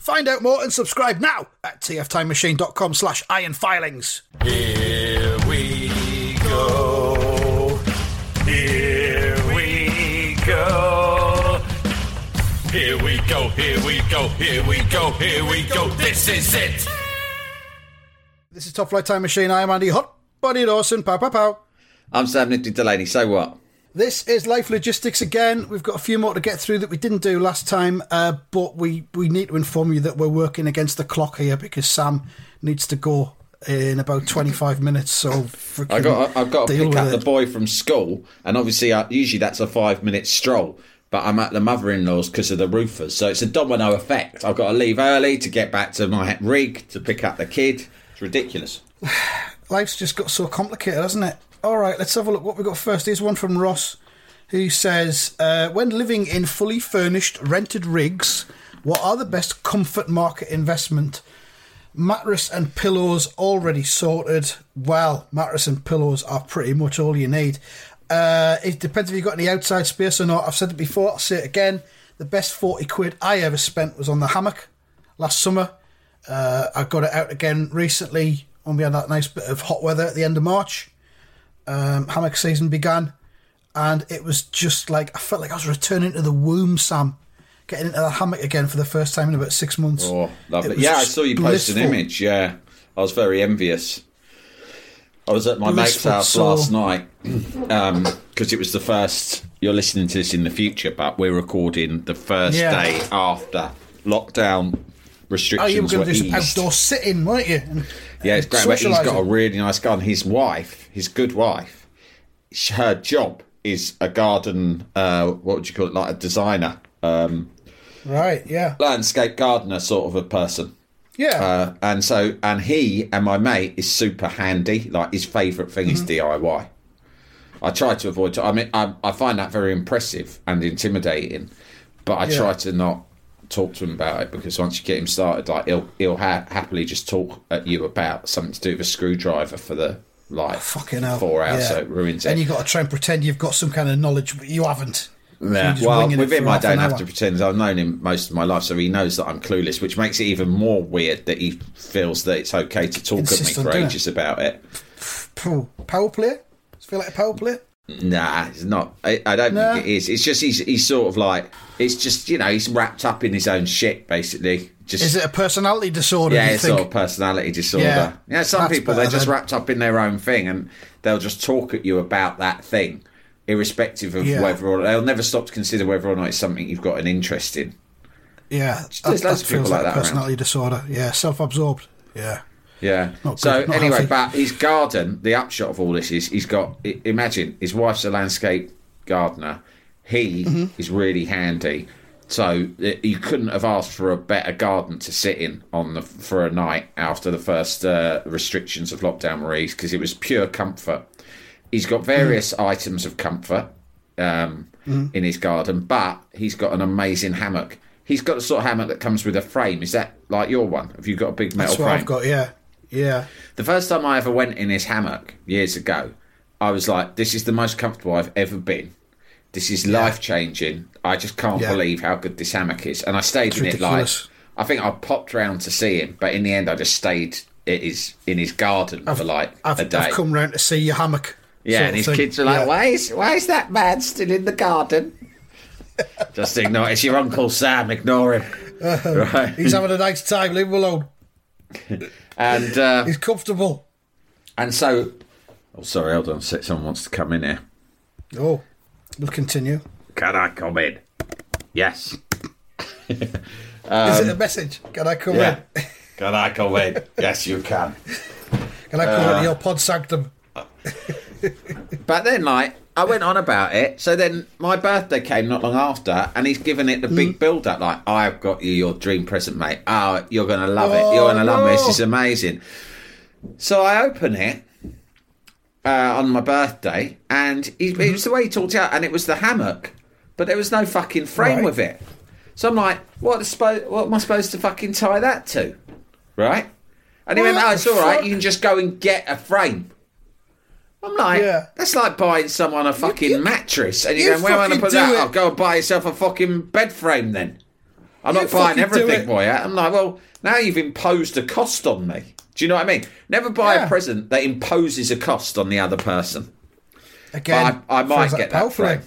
Find out more and subscribe now at tftimemachine.com slash ironfilings. Here we go. Here we go. Here we go, here we go, here we go, here we go. This is it. This is Top Flight Time Machine. I am Andy Hot Body Dawson. Pow, pow, pow. I'm Sam Nifty Delaney, so what? This is Life Logistics again. We've got a few more to get through that we didn't do last time, uh, but we, we need to inform you that we're working against the clock here because Sam needs to go in about 25 minutes. So I got I've got to pick up the boy from school, and obviously, I, usually that's a five minute stroll. But I'm at the mother-in-law's because of the roofers, so it's a domino effect. I've got to leave early to get back to my rig to pick up the kid. It's ridiculous. Life's just got so complicated, hasn't it? All right, let's have a look what we've got first. Here's one from Ross who says, uh, When living in fully furnished rented rigs, what are the best comfort market investment? Mattress and pillows already sorted. Well, mattress and pillows are pretty much all you need. Uh, it depends if you've got any outside space or not. I've said it before, I'll say it again. The best 40 quid I ever spent was on the hammock last summer. Uh, I got it out again recently when we had that nice bit of hot weather at the end of March. Um, hammock season began, and it was just like I felt like I was returning to the womb, Sam. Getting into the hammock again for the first time in about six months. Oh, lovely! Yeah, I saw you post an image. Yeah, I was very envious. I was at my mate's house soul. last night Um because it was the first. You're listening to this in the future, but we're recording the first Yeah. day after lockdown restrictions Oh, you were going to do some outdoor sitting, weren't you? And- Yeah, it's great. But he's got a really nice garden. His wife, his good wife, her job is a garden. Uh, what would you call it? Like a designer, um, right. Yeah, landscape gardener, sort of a person. yeah. Uh, and so, and he and my mate is super handy. Like his favourite thing Mm-hmm. is DIY. I try to avoid. I mean, I, I find that very impressive and intimidating, but I Yeah. try to not talk to him about it because once you get him started, like he'll he'll ha- happily just talk at you about something to do with a screwdriver for the like Fucking hell. four hours, Yeah. so it ruins it. And you've got to try and pretend you've got some kind of knowledge, but you haven't. Yeah. Well, with him, I don't have hour. to pretend. I've known him most of my life, so he knows that I'm clueless, which makes it even more weird that he feels that it's okay to talk at me Insist for doing it. about it. Power play? Does it feel like a power play? Nah, it's not. I, I don't Nah. think it is. It's just he's he's sort of like it's just you know he's wrapped up in his own shit basically. Just Is it a personality disorder? yeah, you it's sort of personality disorder. Yeah, Yeah, some people they're just wrapped up in their own thing and they'll just talk at you about that thing, irrespective of Yeah. whether or they'll never stop to consider whether or not it's something you've got an interest in. Yeah, There's that, loads that of people feels like like, that a around. personality disorder. Yeah, self-absorbed. Yeah. Yeah. Not so good, anyway, healthy. but his garden, the upshot of all this is he's got. Imagine his wife's a landscape gardener. He Mm-hmm. is really handy. So uh, you couldn't have asked for a better garden to sit in on the for a night after the first uh, restrictions of lockdown were eased because it was pure comfort. He's got various Mm. items of comfort um, Mm-hmm. in his garden, but he's got an amazing hammock. He's got the sort of hammock that comes with a frame. Is that like your one? Have you got a big metal That's what frame? I've got, yeah. Yeah. The first time I ever went in his hammock years ago, I was like, "This is the most comfortable I've ever been. This is life changing. I just can't Yeah. believe how good this hammock is." And I stayed in ridiculous. it like I think I popped round to see him, but in the end, I just stayed at his in his garden for like I've, a day. I've come round to see your hammock. yeah, and his thing. kids are like, Yeah. "Why is why is that man still in the garden?" just ignore. It's your uncle Sam. Ignore him. right. He's having a nice time, leave him alone. And uh, He's comfortable. and so, oh sorry, hold on. Someone wants to come in here. Oh, we'll continue. Can I come in? Yes. Is it a message? Can I come Um, Yeah. in? Can I come in? yes, you can. Can I come Uh, into your pod sanctum? But then, like, I went on about it. So then my birthday came not long after, and he's given it the big build up. Like, I've got you your dream present, mate. Oh, you're going to love it. You're Oh, going to love it. This no. is amazing. So I open it uh, on my birthday, and he, it was the way he talked out, and it was the hammock, but there was no fucking frame Right. with it. So I'm like, what, spo- what am I supposed to fucking tie that to? Right? And he went, oh, it's all right. fuck? You can just go and get a frame. I'm like, Yeah. that's like buying someone a fucking you- mattress. And you're you go, where am I going to put that? it. I'll go and buy yourself a fucking bed frame then. I'm You not buying everything boy. I'm like, well, now you've imposed a cost on me. Do you know what I mean? Never buy Yeah. a present that imposes a cost on the other person. Again, I, I might feels like get that frame.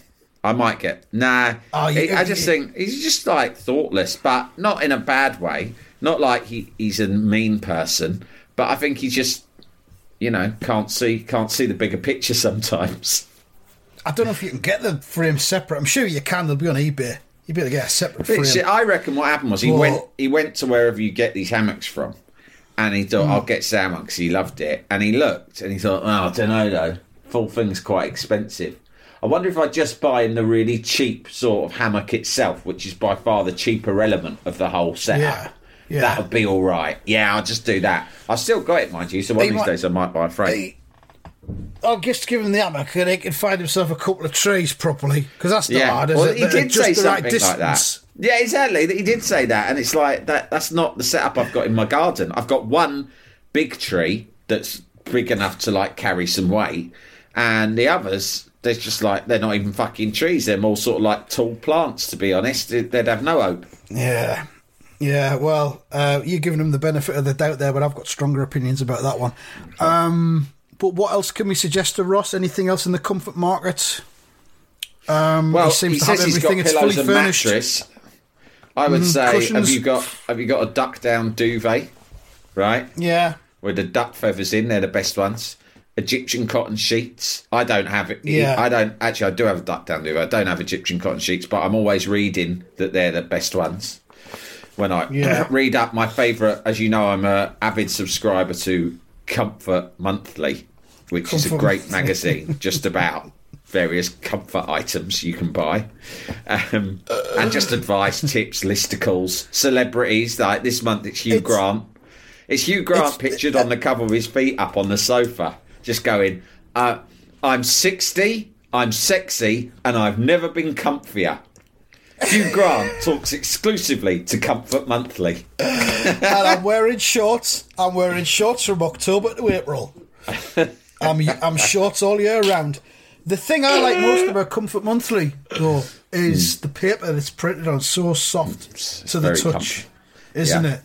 I might get nah. Oh, you- I just you- think he's just like thoughtless, but not in a bad way. Not like he, he's a mean person, but I think he just, you know, can't see can't see the bigger picture sometimes. I don't know if you can get the frame separate. I'm sure you can. They'll be on eBay. You'd be able to get a separate frame. I reckon what happened was he Well- went he went to wherever you get these hammocks from, and he thought mm. I'll get salmon because he loved it, and he looked and he thought, oh, I don't know though, full thing's quite expensive. I wonder if I just buy him the really cheap sort of hammock itself, which is by far the cheaper element of the whole setup. Yeah, yeah. That would be all right. Yeah, I'll just do that. I've still got it, mind you. So one He of these might- days I might buy a frame. He- I'll just give him the hammock and he can find himself a couple of trees properly because that's not hard, is well, it? he did just say something right like that. Yeah, exactly. He did say that, and it's like that. That's not the setup I've got in my garden. I've got one big tree that's big enough to like carry some weight, and the others. They're just like they're not even fucking trees. They're more sort of like tall plants. To be honest, They'd- have no hope. Yeah. Yeah, well, uh, you're giving them the benefit of the doubt there, but I've got stronger opinions about that one. Um, but what else can we suggest to Ross? Anything else in the comfort market? Um, Well, he he, seems to have says he's got everything. It's pillows fully and furnished. mattress. I would say, have you got have you got a duck down duvet? Right, Yeah. with the duck feathers in. They're the best ones. Egyptian cotton sheets. I don't have it. Yeah. I don't actually. I do have a duck down duvet. I don't have Egyptian cotton sheets, but I'm always reading that they're the best ones. When I Yeah. read up my favourite, as you know, I'm a avid subscriber to Comfort Monthly, which is a great magazine just about various comfort items you can buy, um, and just advice, tips, listicles, celebrities. Like this month, it's Hugh It's- Grant. It's Hugh Grant It's- pictured on the cover with his feet up on the sofa, just going, uh, I'm 60, I'm sexy, and I've never been comfier. Hugh Grant talks exclusively to Comfort Monthly. and I'm wearing shorts. I'm wearing shorts from October to April. I'm I'm shorts all year round. The thing I like most about Comfort Monthly, though, hmm. is the paper that's printed on so soft to the touch, comfy. isn't Yeah. it?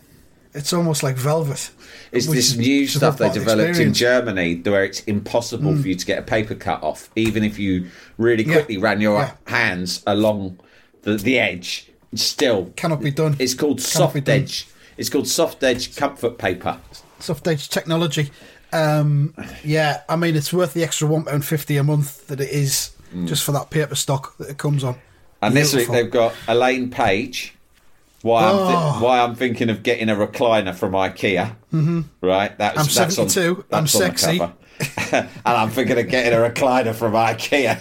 It's almost like velvet. It's this new stuff they part of the developed in. Germany where it's impossible for hmm. you to get a paper cut off, even if you really Yeah. quickly ran your Yeah. hands along the, the edge. Still, Cannot be done. it's called Cannot soft edge. It's called soft edge comfort paper. soft edge technology. Um, yeah, I mean it's worth the extra one pound fifty a month that it is just for that paper stock that it comes on. Mm. And this week they've got Elaine Paige. Why I'm thi- Oh. why I'm thinking of getting a recliner from IKEA. Mm-hmm. Right, that's I'm that's on- 72, I'm that's on the sexy. cover. and I'm thinking of getting a recliner from IKEA.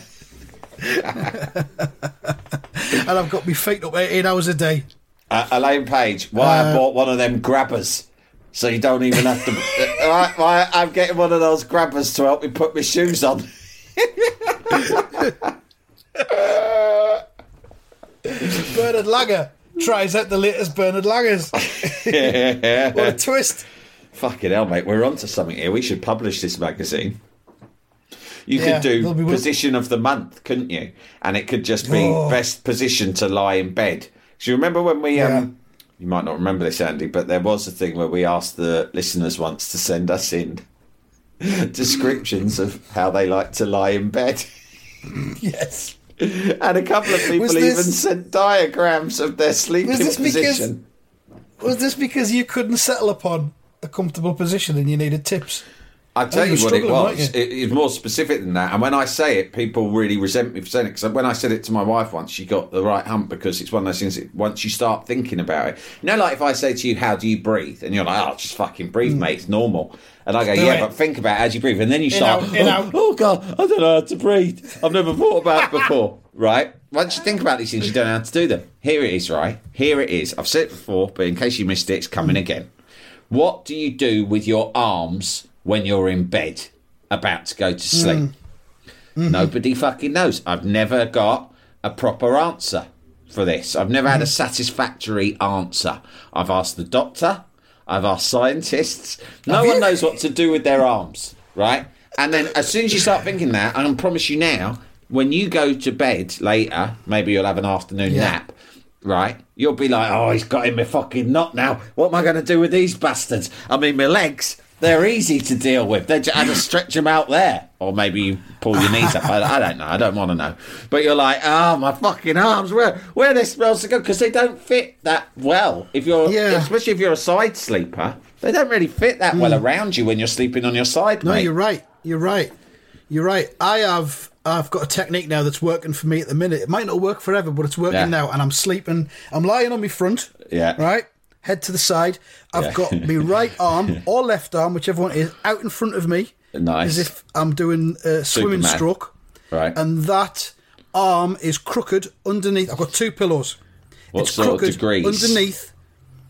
and I've got my feet up eighteen hours a day. Uh, Elaine Paige, why I Uh, bought one of them grabbers. So you don't even have to. why, why I'm getting one of those grabbers to help me put my shoes on. Bernhard Langer tries out the latest Bernard Langers. what a twist! Fucking hell, mate. We're onto something here. We should publish this magazine. You Yeah, could do there'll be one- position of the month, couldn't you? And it could just be Oh. best position to lie in bed. Do you remember when we? Yeah. Um, you might not remember this, Andy, but there was a thing where we asked the listeners once to send us in descriptions of how they like to lie in bed. Yes. And a couple of people Was even sent diagrams of their sleeping Was this because- position. Was this because you couldn't settle upon a comfortable position and you needed tips. I oh, tell you what it was. It, it's more specific than that. And when I say it, people really resent me for saying it. Because when I said it to my wife once, she got the right hump because it's one of those things. That once you start thinking about it, you know, like if I say to you, "How do you breathe?" and you're like, "Oh, just fucking breathe, mm. mate. It's normal." And I go, Do "Yeah, it. but think about how do you breathe?" And then you start, out, in, oh, out. "Oh God, I don't know how to breathe. I've never thought about it before." Right? Once you think about these things, you don't know how to do them. Here it is. Right? Here it is. I've said it before, but in case you missed it, it's coming mm. again. What do you do with your arms when you're in bed, about to go to sleep? Mm. Mm-hmm. Nobody fucking knows. I've never got a proper answer for this. I've never had a mm-hmm. satisfactory answer. I've asked the doctor, I've asked scientists. No one knows what to do with their arms, right? And then as soon as you start thinking that, I can promise you now, when you go to bed later, maybe you'll have an afternoon Yeah. nap, right? You'll be like, oh, he's got in my fucking knot now. What am I going to do with these bastards? I mean, my legs, they're easy to deal with. They just, I just stretch them out there. Or maybe you pull your knees up. I, I don't know. I don't want to know. But you're like, oh, my fucking arms, where, where are they supposed to go? Because they don't fit that well. If you're, Yeah. especially if you're a side sleeper, they don't really fit that well hmm. around you when you're sleeping on your side, No, mate. you're right. You're right. You're right. I have I've got a technique now that's working for me at the minute. It might not work forever, but it's working Yeah. now. And I'm sleeping. I'm lying on my front. Yeah. Right. Head to the side. I've Yeah. got my right arm or left arm, whichever one is, out in front of me. Nice. As if I'm doing a swimming Superman. stroke. Right. And that arm is crooked underneath. I've got two pillows. What it's sort of crooked degrees? underneath.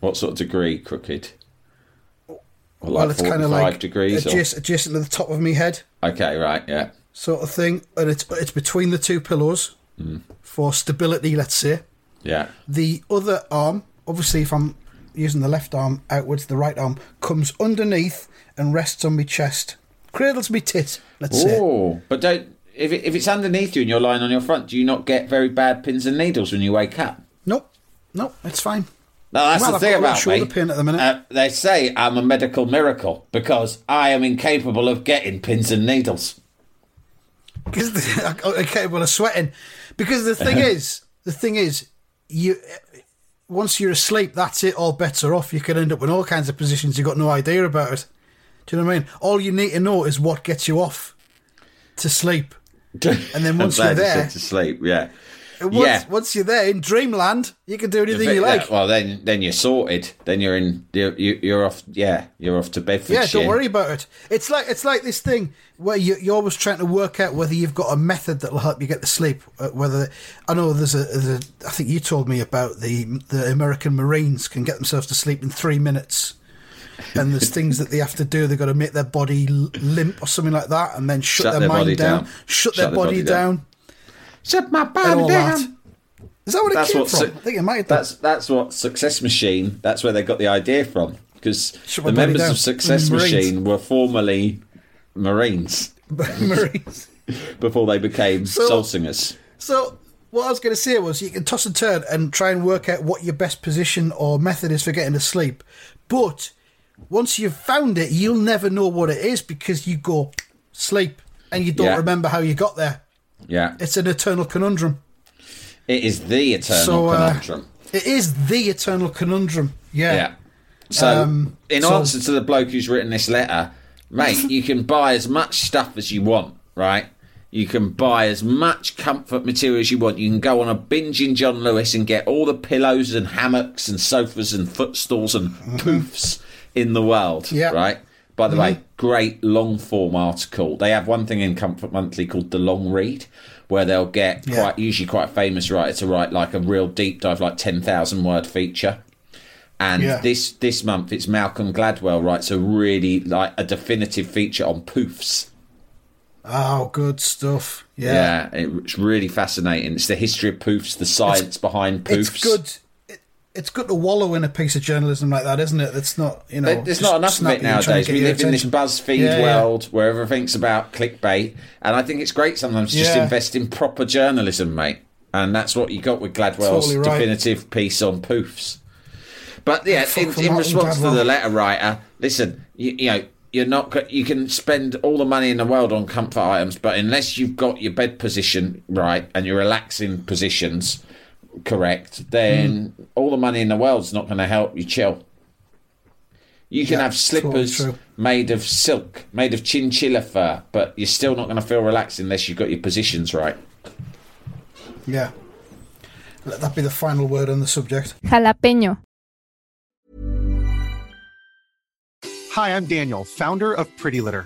What sort of degree crooked? Or Well, like it's kind of like degrees. or- adjacent, adjacent to the top of my head. Okay, right, yeah. sort of thing, and it's it's between the two pillows Mm. for stability. Let's say Yeah. the other arm, obviously, if I'm using the left arm outwards, the right arm comes underneath and rests on my chest, cradles me tit. Let's say Oh, but don't if it, if it's underneath you and you're lying on your front, do you not get very bad pins and needles when you wake up? nope, nope, it's fine. No, that's Well, the I've thing about shoulder me. pain at the minute. Uh, they say I'm a medical miracle because I am incapable of getting pins and needles. Because I'm capable of sweating. Because the thing is, the thing is, you once you're asleep, that's it. All bets are off. You can end up in all kinds of positions you've got no idea about it. Do you know what I mean? All you need to know is what gets you off to sleep. And then once you're you there- to sleep, yeah. Once, yeah. once you're there in dreamland, you can do anything you like. Well, then then you're sorted. Then you're in. You're, you- you're off. Yeah, you're off to Bedfordshire. Yeah, don't worry about it. It's like it's like this thing where you, you're always trying to work out whether you've got a method that will help you get to sleep. uh, Whether I know there's a, there's a I think you told me about the the American Marines can get themselves to sleep in three minutes, and there's things that they have to do. They've got to make their body limp or something like that, and then shut, Shut their, their mind down, down. shut, Shut their their body, body down, down. Shut my and body down. that. Is that what it That's came what. from? su- I think it might have that's that's what Success Machine. That's where they got the idea from. Because the members down. of Success Marines. Machine were formerly Marines Marines. before they became So- soul singers. So what I was going to say was you can toss and turn and try and work out what your best position or method is for getting to sleep. But once you've found it, you'll never know what it is because you go sleep and you don't Yeah. remember how you got there. Yeah, It's an eternal conundrum. it is the eternal So, uh, conundrum. It is the eternal conundrum. Yeah. Yeah. So, Um, in so- answer to the bloke who's written this letter, mate, you can buy as much stuff as you want, right? You can buy as much comfort material as you want. You can go on a binge in John Lewis and get all the pillows and hammocks and sofas and footstools and poofs in the world, Mm-hmm. Yeah. Mm-hmm. right? By the way, mm-hmm. great long form article. They have one thing in Comfort Monthly called the long read, where they'll get Yeah. quite usually quite a famous writer to write like a real deep dive, like ten thousand word feature. And Yeah. this this month, it's Malcolm Gladwell writes a really like a definitive feature on poofs. Oh, good stuff. Yeah. Yeah, it's really fascinating. It's the history of poofs, the science behind poofs. It's good. It, it's good to wallow in a piece of journalism like that, isn't it? That's not, you know. There- There's not enough of it nowadays. We live in this. BuzzFeed Yeah, yeah. world where everything's about clickbait, and I think it's great sometimes to just invest in proper journalism, mate. And that's what you got with Gladwell's Totally right. definitive piece on poofs. But yeah, in, in response to the letter writer, listen, you, you know, you're not. You can spend all the money in the world on comfort items, but unless you've got your bed position right and your relaxing positions correct, then Hmm. all the money in the world's not going to help you chill. You can Yeah, have slippers true, true. made of silk, made of chinchilla fur, but you're still not going to feel relaxed unless you've got your positions right. Yeah. Let that be the final word on the subject. Jalapeño. Hi, I'm Daniel, founder of Pretty Litter.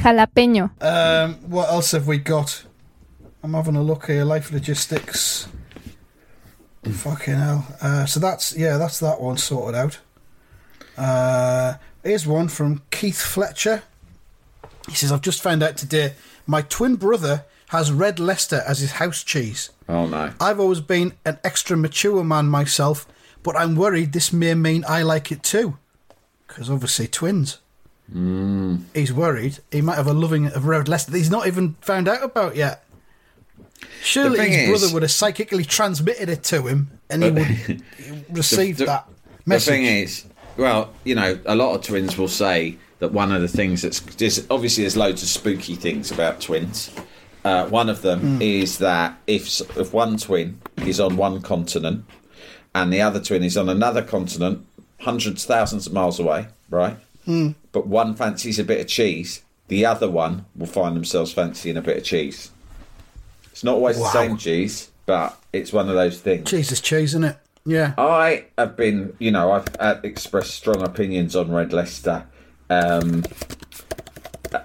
Jalapeño. Um, what else have we got? I'm having a look here. Life logistics. Fucking hell. Uh, so that's yeah, that's that one sorted out. Uh, here's one from Keith Fletcher. He says, "I've just found out today my twin brother has red Leicester as his house cheese. Oh no. I've always been an extra mature man myself, but I'm worried this may mean I like it too, because obviously twins." He's worried he might have a loving of red Leicester that he's not even found out about yet. Surely his is- brother would have psychically transmitted it to him and he would receive The- that message. The thing is, well, you know, a lot of twins will say that one of the things that's there's, obviously there's loads of spooky things about twins. Uh, one of them Hmm. is that if if one twin is on one continent and the other twin is on another continent, hundreds, thousands of miles away, right? Hmm. But one fancies a bit of cheese, the other one will find themselves fancying a bit of cheese. It's not always Wow. the same cheese, but it's one of those things. Cheese is cheese, isn't it? Yeah. I have been, you know, I've uh, expressed strong opinions on Red Leicester um,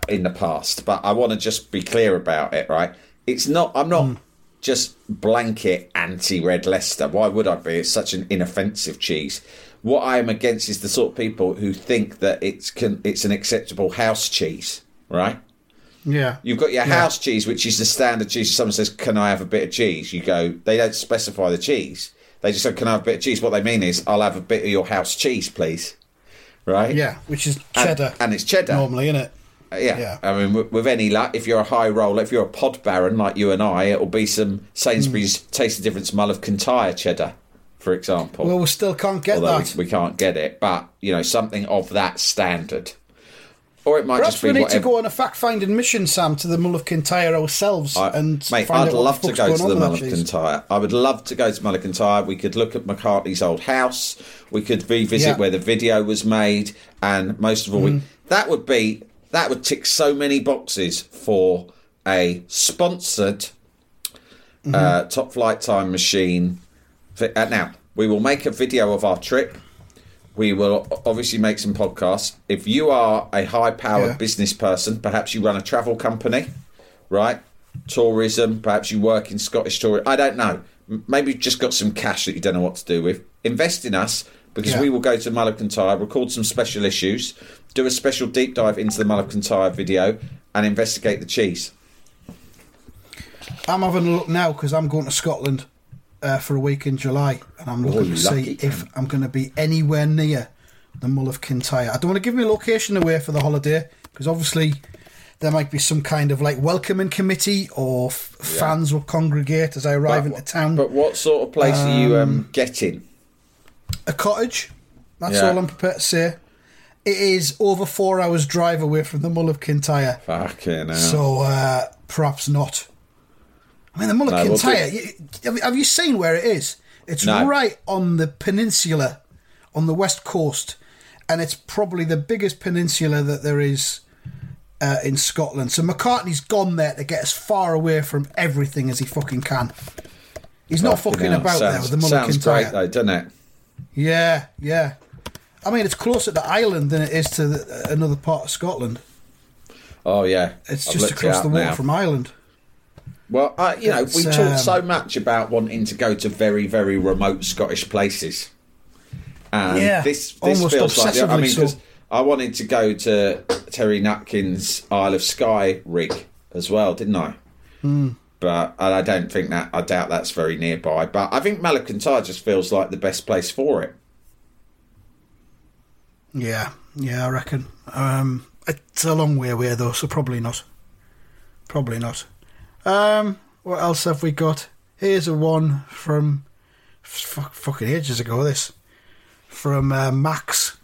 in the past, but I want to just be clear about it, right? It's not, I'm not just blanket anti Red Leicester. Why would I be? It's such an inoffensive cheese. What I am against is the sort of people who think that it's can, it's an acceptable house cheese, right? Yeah. You've got your Yeah. house cheese, which is the standard cheese. If someone says, "Can I have a bit of cheese?" You go. They don't specify the cheese. They just say, "Can I have a bit of cheese?" What they mean is, "I'll have a bit of your house cheese, please." Right? Yeah, which is cheddar. and, it's cheddar. normally, isn't it? Uh, yeah. yeah. I mean, with, with any luck, if you're a high roller, if you're a pod baron like you and I, it'll be some Sainsbury's Hmm. Taste the Difference mull of Kintyre cheddar, for example. Well, we still can't get Although that. we, we can't get it, but you know, something of that standard. Or it might Perhaps just be we need whatever. to go on a fact-finding mission, Sam, to the Mull of Kintyre ourselves I- and mate, I'd love to go to the Mull of. Kintyre. I would love to go to Mull of Kintyre. We could look at McCartney's old house. We could revisit Yeah. Mm. where the video was made, and most of all, we, that would be that would tick so many boxes for a sponsored Mm-hmm. uh, top flight time machine. Uh, now we will make a video of our trip. We will obviously make some podcasts. If you are a high powered Yeah. business person, perhaps you run a travel company, right? Tourism, perhaps you work in Scottish tourism. I don't know. Maybe you've just got some cash that you don't know what to do with. Invest in us because Yeah. we will go to Mull of Kintyre, record some special issues, do a special deep dive into the Mull of Kintyre video, and investigate the cheese. I'm having a look now because I'm going to Scotland uh, for a week in July, and I'm looking Oh, to see if. I'm going to be anywhere near the Mull of Kintyre. I don't want to give my location away for the holiday because obviously there might be some kind of like welcoming committee or f- fans will congregate as I arrive But- into town. But what sort of place are you um, getting? a cottage. That's Yeah. all I'm prepared to say. It is over four hours drive away from the Mull of Kintyre, Fucking hell. so uh, perhaps not. I mean, the Mull of No, Kintyre. you- have, you seen where it is? It's No. right on the peninsula, on the west coast, and it's probably the biggest peninsula that there is uh, in Scotland. So McCartney's gone there to get as far away from everything as he fucking can. He's not fucking hell. about there with the of Sounds Kintyre. great though, doesn't it? Yeah, yeah. I mean, it's closer to Ireland than it is to the, another part of Scotland. Oh yeah, It's I've just looked it across the water now. from Ireland. Well, uh, you know, It's, we talk um, so much about wanting to go to very, very remote Scottish places. And Yeah, this, this feels like. I obsessively mean, 'cause so. I wanted to go to Terry Nutkin's Isle of Skye rig as well, didn't I? Hmm. But I don't think that. I doubt that's very nearby. But I think Mull of Kintyre just feels like the best place for it. Yeah, yeah, I reckon. Um, it's a long way away though, so probably not. Probably not. Um, what else have we got? Here's a one from fucking ages ago. This from uh, Max.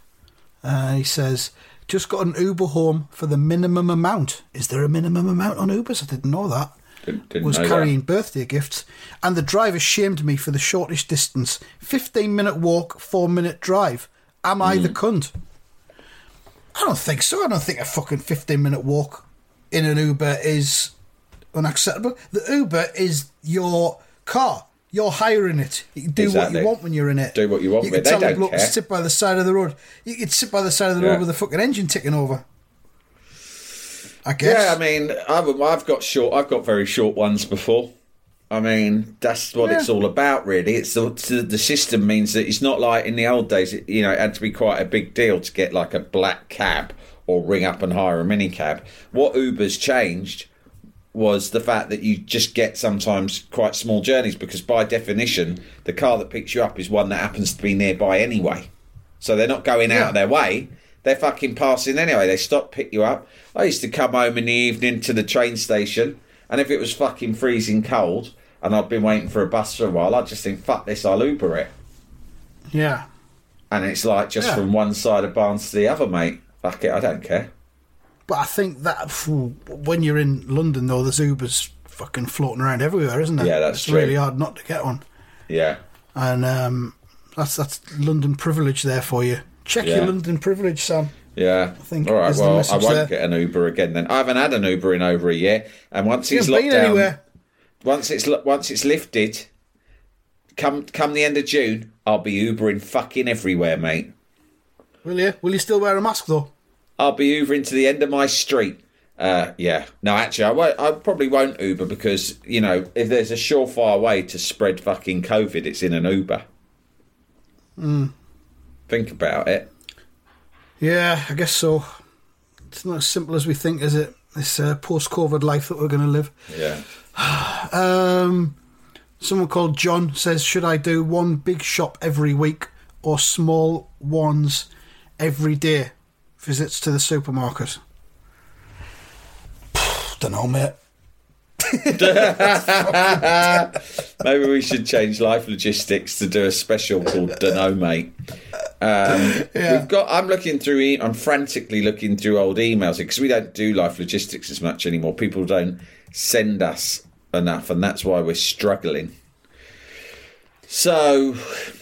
Uh, he says, "Just got an Uber home for the minimum amount. Is there a minimum amount on Ubers? I didn't know that." Didn't, didn't was carrying that. birthday gifts, and the driver shamed me for the shortest distance 15 minute walk, 4 minute drive. Am I the Hmm. cunt? I don't think so. I don't think a fucking 15 minute walk in an Uber is unacceptable. The Uber is your car. You're hiring it. You can do what you want when you're in it. Do what you want You can tell They the don't bloke to care. sit by the side of the road. You could sit by the side of the Yeah. road with the fucking engine ticking over. I guess. Yeah, I mean, I've, I've got short. I've got very short ones before. I mean, that's what it's all about, really. It's the, the the system means that it's not like in the old days. It, you know, it had to be quite a big deal to get like a black cab or ring up and hire a minicab. What Uber's changed was the fact that you just get sometimes quite small journeys because by definition, the car that picks you up is one that happens to be nearby anyway. So they're not going out of their way. They're fucking passing anyway. They stop, pick you up. I used to come home in the evening to the train station, and if it was fucking freezing cold and I'd been waiting for a bus for a while, I'd just think, fuck this, I'll Uber it. yeah. And it's like just Yeah. from one side of Barnes to the other, mate. Fuck it, I don't care. But I think that when you're in London, though, there's Ubers fucking floating around everywhere, isn't there? Yeah, that's it's true. really hard not to get one. Yeah. And um, that's that's London privilege there for you. Check Yeah. your London privilege, Sam. Yeah. I think All right. Well, I won't there. get an Uber again. Then I haven't had an Uber in over a year, and once You it's locked down, anywhere. once it's once it's lifted, come come the end of June, I'll be Ubering fucking everywhere, mate. Will you? Will you still wear a mask though? I'll be Ubering to the end of my street. Uh, yeah. No, actually, I won't. I probably won't Uber because you know if there's a surefire way to spread fucking COVID, it's in an Uber. Hmm. Think about it. Yeah, I guess so. It's not as simple as we think, is it? This uh, post-COVID life that we're going to live. Yeah. Um, someone called John says, "Should I do one big shop every week or small ones every day? Visits to the supermarket." Don't know, mate. Maybe we should change life logistics to do a special called Dunno, mate. Um, We've got. I'm looking through. E- I'm frantically looking through old emails because we don't do life logistics as much anymore. People don't send us enough, and that's why we're struggling. So,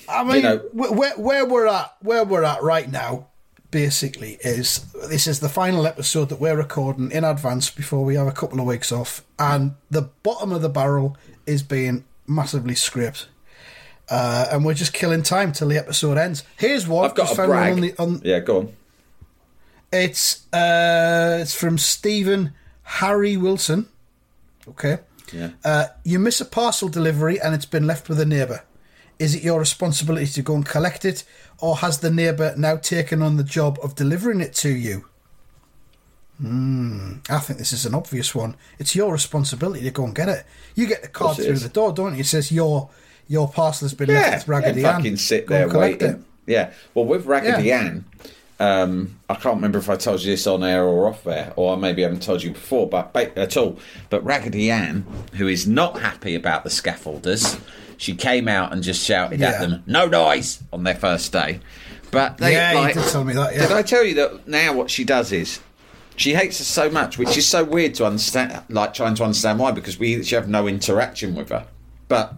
I mean, you know, where where we're at, where we're at right now, basically is this is the final episode that we're recording in advance before we have a couple of weeks off, and the bottom of the barrel is being massively scraped. Uh, and we're just killing time till the episode ends. Here's one. I've got just a found one brag. On the, on, yeah, go on. it's uh, it's from Stephen Harry Wilson. Okay. Yeah. Uh, you miss a parcel delivery and it's been left with a neighbour. Is it your responsibility to go and collect it, or has the neighbour now taken on the job of delivering it to you? Hmm. I think this is an obvious one. It's your responsibility to go and get it. You get the card through is. the door, don't you? It says your your parcel has been Yeah, left with Raggedy yeah, Ann. fucking sit Go there waiting. it. Yeah. Well, with Raggedy Yeah. Ann, um, I can't remember if I told you this on air or off air, or I maybe haven't told you before, but at all. But Raggedy Ann, who is not happy about the scaffolders, she came out and just shouted at them, "No noise!" on their first day. But they, Yeah, you like, did tell me that, yeah. Did I tell you that now? What she does is. She hates us so much, which is so weird to understand. Like trying to understand why, because we she have no interaction with her. But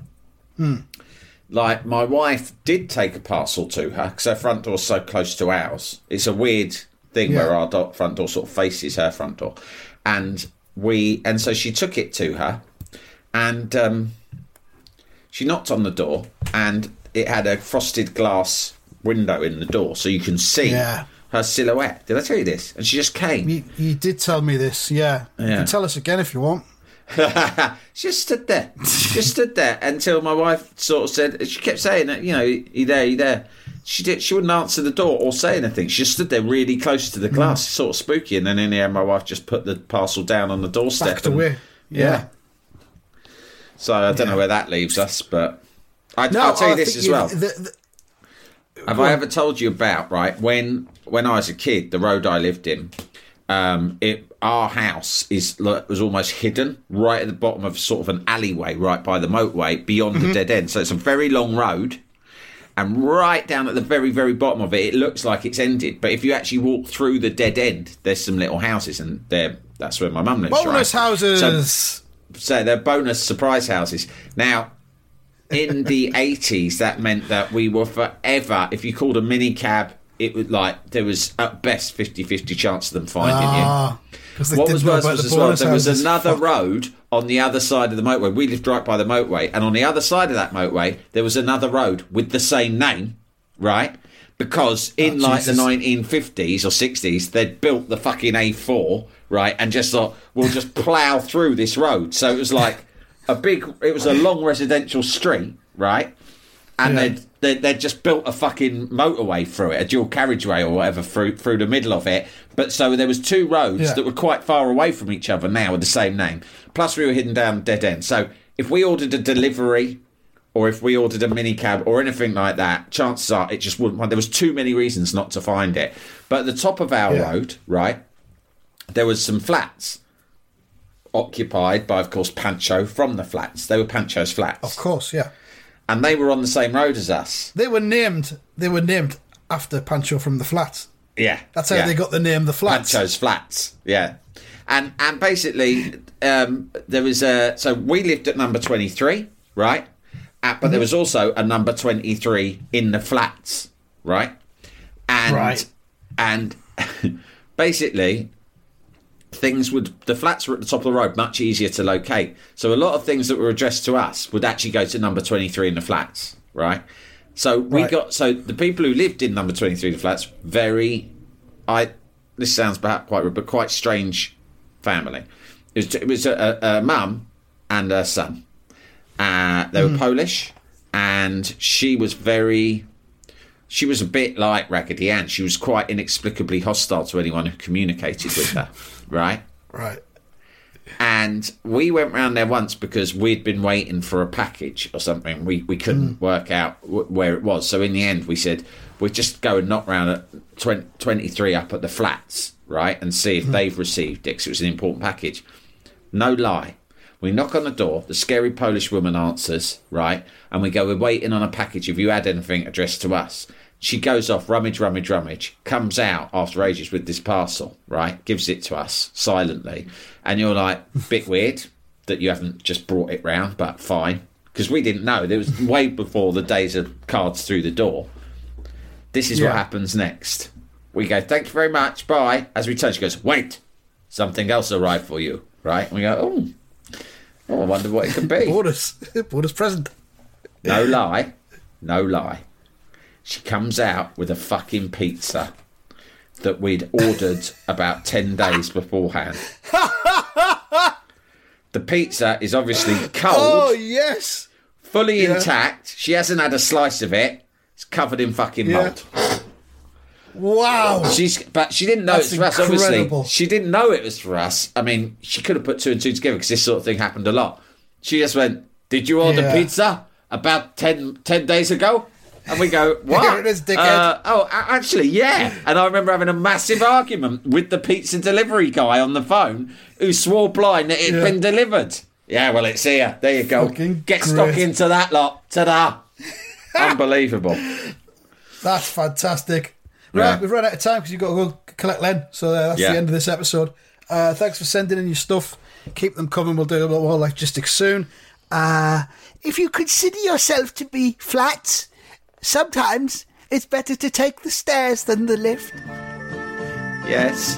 like my wife did take a parcel to her because her front door's so close to ours. It's a weird thing Yeah. where our do- front door sort of faces her front door, and we and so she took it to her, and um, she knocked on the door, and it had a frosted glass window in the door, so you can see Yeah. her silhouette. Did I tell you this? And she just came. You, you did tell me this, yeah. You can tell us again if you want. she just stood there, just stood there until my wife sort of said. She kept saying that, you know, you there, you there. She did. She wouldn't answer the door or say anything. She just stood there really close to the Mm. glass, sort of spooky. And then in the end, my wife just put the parcel down on the doorstep. Backed and- away. Yeah. So I don't know where that leaves us, but I, No, I'll tell you I this as well. the- the- Have I ever told you about right when when I was a kid, the road I lived in, um, it our house is was almost hidden right at the bottom of sort of an alleyway, right by the motorway, beyond the dead end. So it's a very long road, and right down at the very very bottom of it, it looks like it's ended. But if you actually walk through the dead end, there's some little houses, and there that's where my mum lives. Bonus right? houses. So, so they're bonus surprise houses. Now, in the 80s, that meant that we were forever, if you called a minicab, it would like, there was at best 50 50 chance of them finding Ah, you. What was worse was the as well, there was another Fuck. road on the other side of the motorway. We lived right by the motorway, and on the other side of that motorway, there was another road with the same name, right? Because in Oh, like the 1950s or 60s, they'd built the fucking A4, right? And just thought, we'll just plough through this road. So it was like a big, it was a long residential street, right? And Yeah. they'd, they'd, they'd just built a fucking motorway through it, a dual carriageway or whatever through, through the middle of it. But so there was two roads Yeah. that were quite far away from each other now with the same name. Plus we were hidden down dead end. So if we ordered a delivery or if we ordered a minicab or anything like that, chances are it just wouldn't. There was too many reasons not to find it. But at the top of our Yeah. road, right, there was some flats occupied by, of course, Pancho from the flats. They were Pancho's flats, Of course, yeah. and they were on the same road as us. They were named. They were named after Pancho from the Flats. Yeah, That's how yeah. they got the name the Flats. Pancho's flats. Yeah, and and basically um, there was a so we lived at number twenty three, right? Uh, but there was also a number twenty three in the flats, right? And Right. and basically things would the flats were at the top of the road much easier to locate. So a lot of things that were addressed to us would actually go to number 23 in the flats right? So we Right. got so the people who lived in number 23 in the flats very i this sounds perhaps quite rude but quite strange family. It was, it was a, a, a mum and a son. Uh, they were polish and she was very she was a bit like Raggedy Ann. She was quite inexplicably hostile to anyone who communicated with her, right? Right. And we went round there once because we'd been waiting for a package or something. We we couldn't mm. work out w- where it was. So in the end, we said we'd just go and knock round at 20, 23 up at the flats, right, and see if mm. they've received it 'cause it was an important package. No lie. We knock on the door. The scary Polish woman answers, right? And we go, We're waiting on a package. Have you had anything addressed to us? She goes off, rummage, rummage, rummage, comes out after ages with this parcel, right? Gives it to us silently. And you're like, Bit weird that you haven't just brought it round, but fine. Because we didn't know. There was way before the days of cards through the door. This is what happens next. We go, Thank you very much, bye. As we turn, she goes, Wait, something else arrived for you, right? And we go, Oh, oh I wonder what it could be. Bonus. Bonus present. No lie. No lie. She comes out with a fucking pizza that we'd ordered about 10 days beforehand. the pizza is obviously oh, cold, Oh, yes. fully yeah. intact. She hasn't had a slice of it. It's covered in fucking Yeah. mold. Wow. She's, but she didn't know That's it was for us. Obviously, she didn't know it was for us. I mean, she could have put two and two together because this sort of thing happened a lot. She just went, "Did you order Yeah. pizza about 10, 10 days ago?" And we go, "What?" Here it is, dickhead. Uh, oh, actually, yeah. And I remember having a massive argument with the pizza delivery guy on the phone who swore blind that it had Yeah. been delivered. Yeah, well, it's here. There you go. Fucking Get stuck into that lot. Ta-da! Unbelievable. That's fantastic. Right, Yeah. we've run out of time because you've got to go collect Len. So uh, that's Yeah. the end of this episode. Uh, thanks for sending in your stuff. Keep them coming. We'll do a little more logistics soon. Uh, if you consider yourself to be flat, sometimes it's better to take the stairs than the lift. Yes.